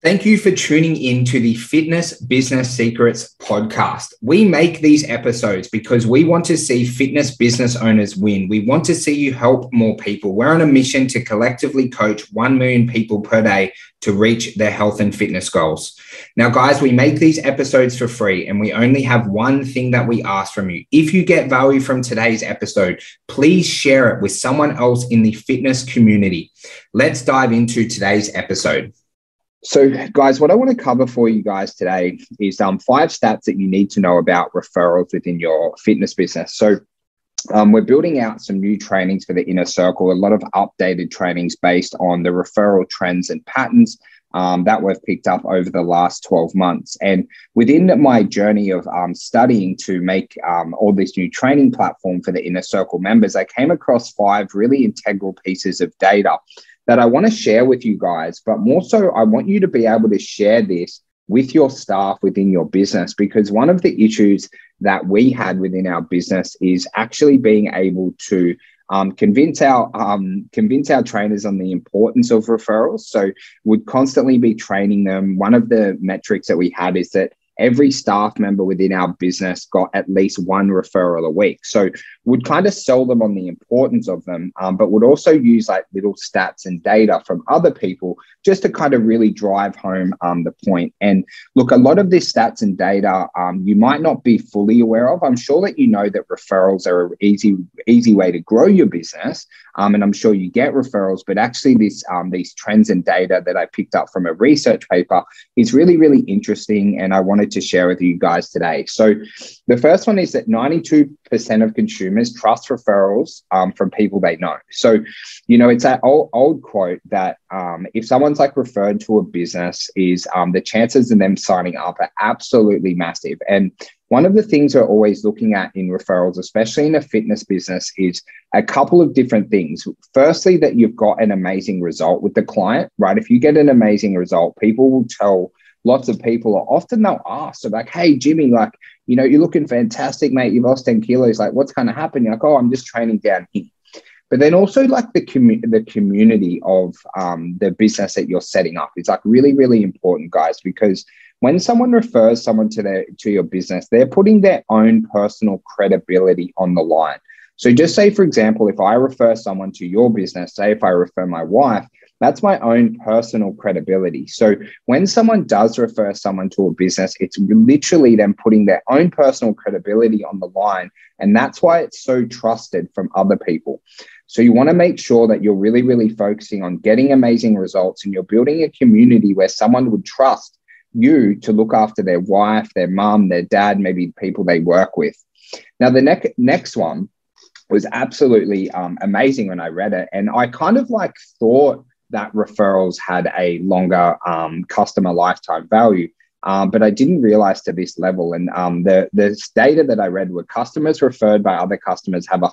Thank you for tuning in to the Fitness Business Secrets podcast. We make these episodes because we want to see fitness business owners win. We want to see you help more people. We're on a mission to collectively coach 1 million people per day to reach their health and fitness goals. Now, guys, we make these episodes for free and we only have one thing that we ask from you. If you get value from today's episode, please share it with someone else in the fitness community. Let's dive into today's episode. So, guys, what I want to cover for you guys today is um, five stats that you need to know about referrals within your fitness business. So, um, we're building out some new trainings for the inner circle, a lot of updated trainings based on the referral trends and patterns um, that we've picked up over the last 12 months. And within my journey of um, studying to make um, all this new training platform for the inner circle members, I came across five really integral pieces of data that I want to share with you guys, but more so, I want you to be able to share this with your staff within your business because one of the issues that we had within our business is actually being able to um, convince our um, convince our trainers on the importance of referrals. So, would constantly be training them. One of the metrics that we had is that every staff member within our business got at least one referral a week. So would kind of sell them on the importance of them, um, but would also use like little stats and data from other people just to kind of really drive home um, the point. And look, a lot of this stats and data um, you might not be fully aware of. I'm sure that you know that referrals are an easy easy way to grow your business, um, and I'm sure you get referrals. But actually, this um, these trends and data that I picked up from a research paper is really really interesting, and I wanted to share with you guys today. So the first one is that 92% of consumers consumers trust referrals um, from people they know. So, you know, it's that old, old quote that um, if someone's like referred to a business, is um, the chances of them signing up are absolutely massive. And one of the things we're always looking at in referrals, especially in a fitness business, is a couple of different things. Firstly, that you've got an amazing result with the client, right? If you get an amazing result, people will tell lots of people, or often they'll ask, so like, hey, Jimmy, like, you know, you're looking fantastic, mate. You've lost 10 kilos. Like, what's going to happen? You're like, oh, I'm just training down here. But then also like the commu- the community of um, the business that you're setting up is like really, really important, guys, because when someone refers someone to their to your business, they're putting their own personal credibility on the line. So just say, for example, if I refer someone to your business, say if I refer my wife, that's my own personal credibility. So when someone does refer someone to a business, it's literally them putting their own personal credibility on the line. And that's why it's so trusted from other people. So you want to make sure that you're really, really focusing on getting amazing results and you're building a community where someone would trust you to look after their wife, their mom, their dad, maybe people they work with. Now, the ne- next one was absolutely um, amazing when I read it. And I kind of like thought that referrals had a longer um, customer lifetime value. Um, but I didn't realize to this level. And um, the, the data that I read were customers referred by other customers have a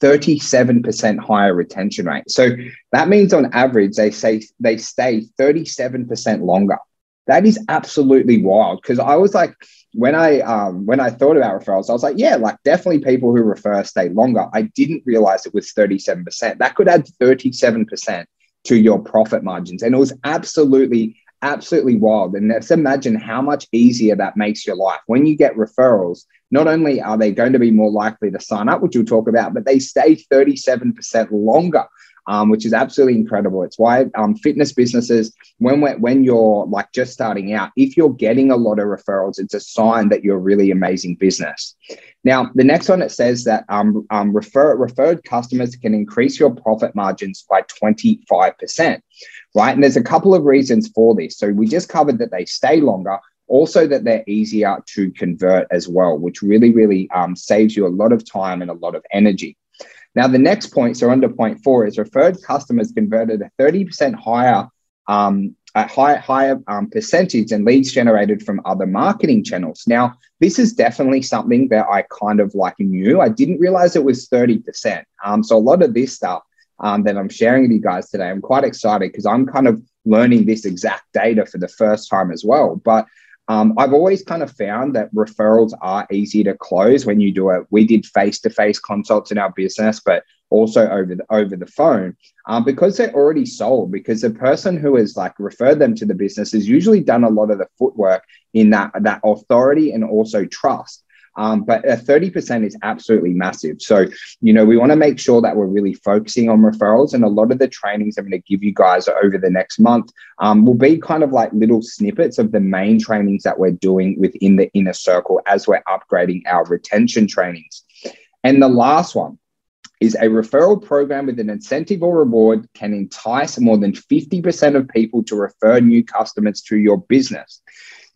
37% higher retention rate. So that means on average, they say they stay 37% longer. That is absolutely wild. Because I was like, when I um, when I thought about referrals, I was like, yeah, like definitely people who refer stay longer. I didn't realize it was 37%. That could add 37% to your profit margins. And it was absolutely, absolutely wild. And let's imagine how much easier that makes your life. When you get referrals, not only are they going to be more likely to sign up, which we'll talk about, but they stay 37% longer. Um, which is absolutely incredible. It's why um, fitness businesses, when when you're like just starting out, if you're getting a lot of referrals, it's a sign that you're a really amazing business. Now, the next one it says that um, um, refer, referred customers can increase your profit margins by 25%, right? And there's a couple of reasons for this. So we just covered that they stay longer, also that they're easier to convert as well, which really, really um, saves you a lot of time and a lot of energy. Now, the next point, so under point four, is referred customers converted a 30% higher um, a high, higher um, percentage than leads generated from other marketing channels. Now, this is definitely something that I kind of like knew. I didn't realize it was 30%. Um, so a lot of this stuff um, that I'm sharing with you guys today, I'm quite excited because I'm kind of learning this exact data for the first time as well. But um, I've always kind of found that referrals are easy to close when you do it. We did face to face consults in our business, but also over the over the phone um, because they're already sold because the person who has like referred them to the business has usually done a lot of the footwork in that that authority and also trust um, but a 30% is absolutely massive. So, you know, we want to make sure that we're really focusing on referrals. And a lot of the trainings I'm going to give you guys over the next month um, will be kind of like little snippets of the main trainings that we're doing within the inner circle as we're upgrading our retention trainings. And the last one, is a referral program with an incentive or reward can entice more than 50% of people to refer new customers to your business.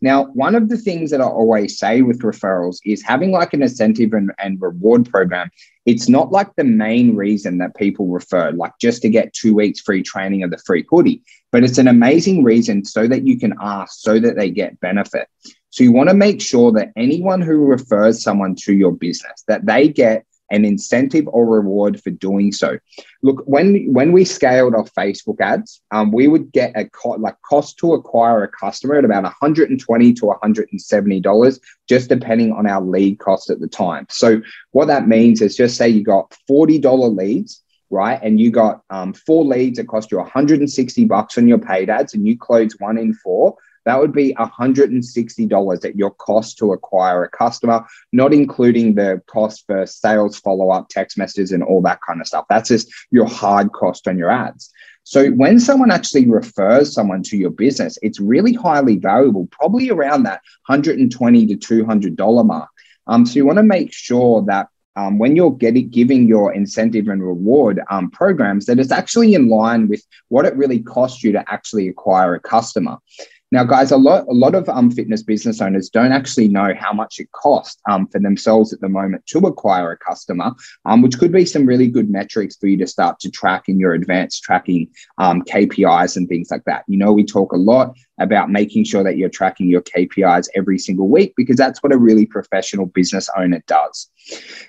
Now, one of the things that I always say with referrals is having like an incentive and, and reward program. It's not like the main reason that people refer, like just to get two weeks free training of the free hoodie, but it's an amazing reason so that you can ask, so that they get benefit. So you want to make sure that anyone who refers someone to your business, that they get an incentive or reward for doing so. Look, when when we scaled our Facebook ads, um, we would get a co- like cost to acquire a customer at about 120 to 170 dollars, just depending on our lead cost at the time. So what that means is just say you got 40 dollar leads right? And you got um, four leads that cost you 160 bucks on your paid ads, and you close one in four that would be $160 at your cost to acquire a customer, not including the cost for sales, follow up, text messages, and all that kind of stuff. That's just your hard cost on your ads. So when someone actually refers someone to your business, it's really highly valuable, probably around that $120 to $200 mark. Um, so you want to make sure that um, when you're getting giving your incentive and reward um, programs, that it's actually in line with what it really costs you to actually acquire a customer. Now, guys, a lot a lot of um, fitness business owners don't actually know how much it costs um, for themselves at the moment to acquire a customer, um, which could be some really good metrics for you to start to track in your advanced tracking um, KPIs and things like that. You know, we talk a lot about making sure that you're tracking your KPIs every single week because that's what a really professional business owner does.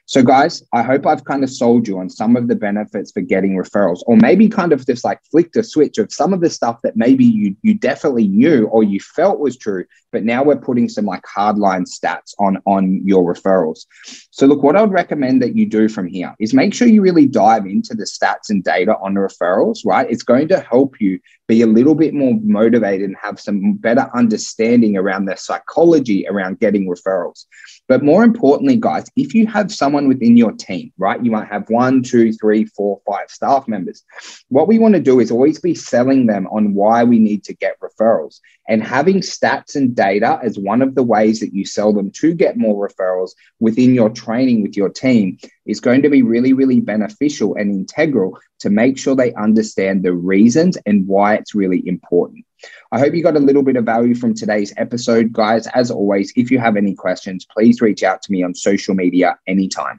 So, guys, I hope I've kind of sold you on some of the benefits for getting referrals, or maybe kind of just like flicked a switch of some of the stuff that maybe you you definitely knew or you felt was true, but now we're putting some like hardline stats on on your referrals. So, look, what I would recommend that you do from here is make sure you really dive into the stats and data on the referrals. Right, it's going to help you be a little bit more motivated and have some better understanding around their psychology around getting referrals. But more importantly, guys, if you have someone within your team, right, you might have one, two, three, four, five staff members. What we want to do is always be selling them on why we need to get referrals and having stats and data as one of the ways that you sell them to get more referrals within your training with your team is going to be really, really beneficial and integral to make sure they understand the reasons and why it's really important. I hope you got a little bit of value from today's episode, guys. As always, if you have any questions, please reach out to me on social media anytime.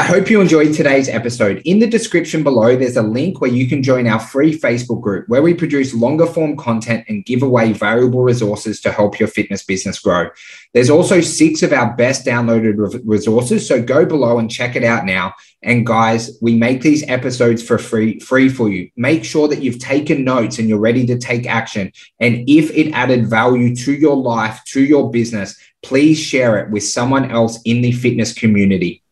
I hope you enjoyed today's episode. In the description below, there's a link where you can join our free Facebook group where we produce longer form content and give away valuable resources to help your fitness business grow. There's also six of our best downloaded resources. So go below and check it out now. And guys, we make these episodes for free, free for you. Make sure that you've taken notes and you're ready to take action. And if it added value to your life, to your business, please share it with someone else in the fitness community.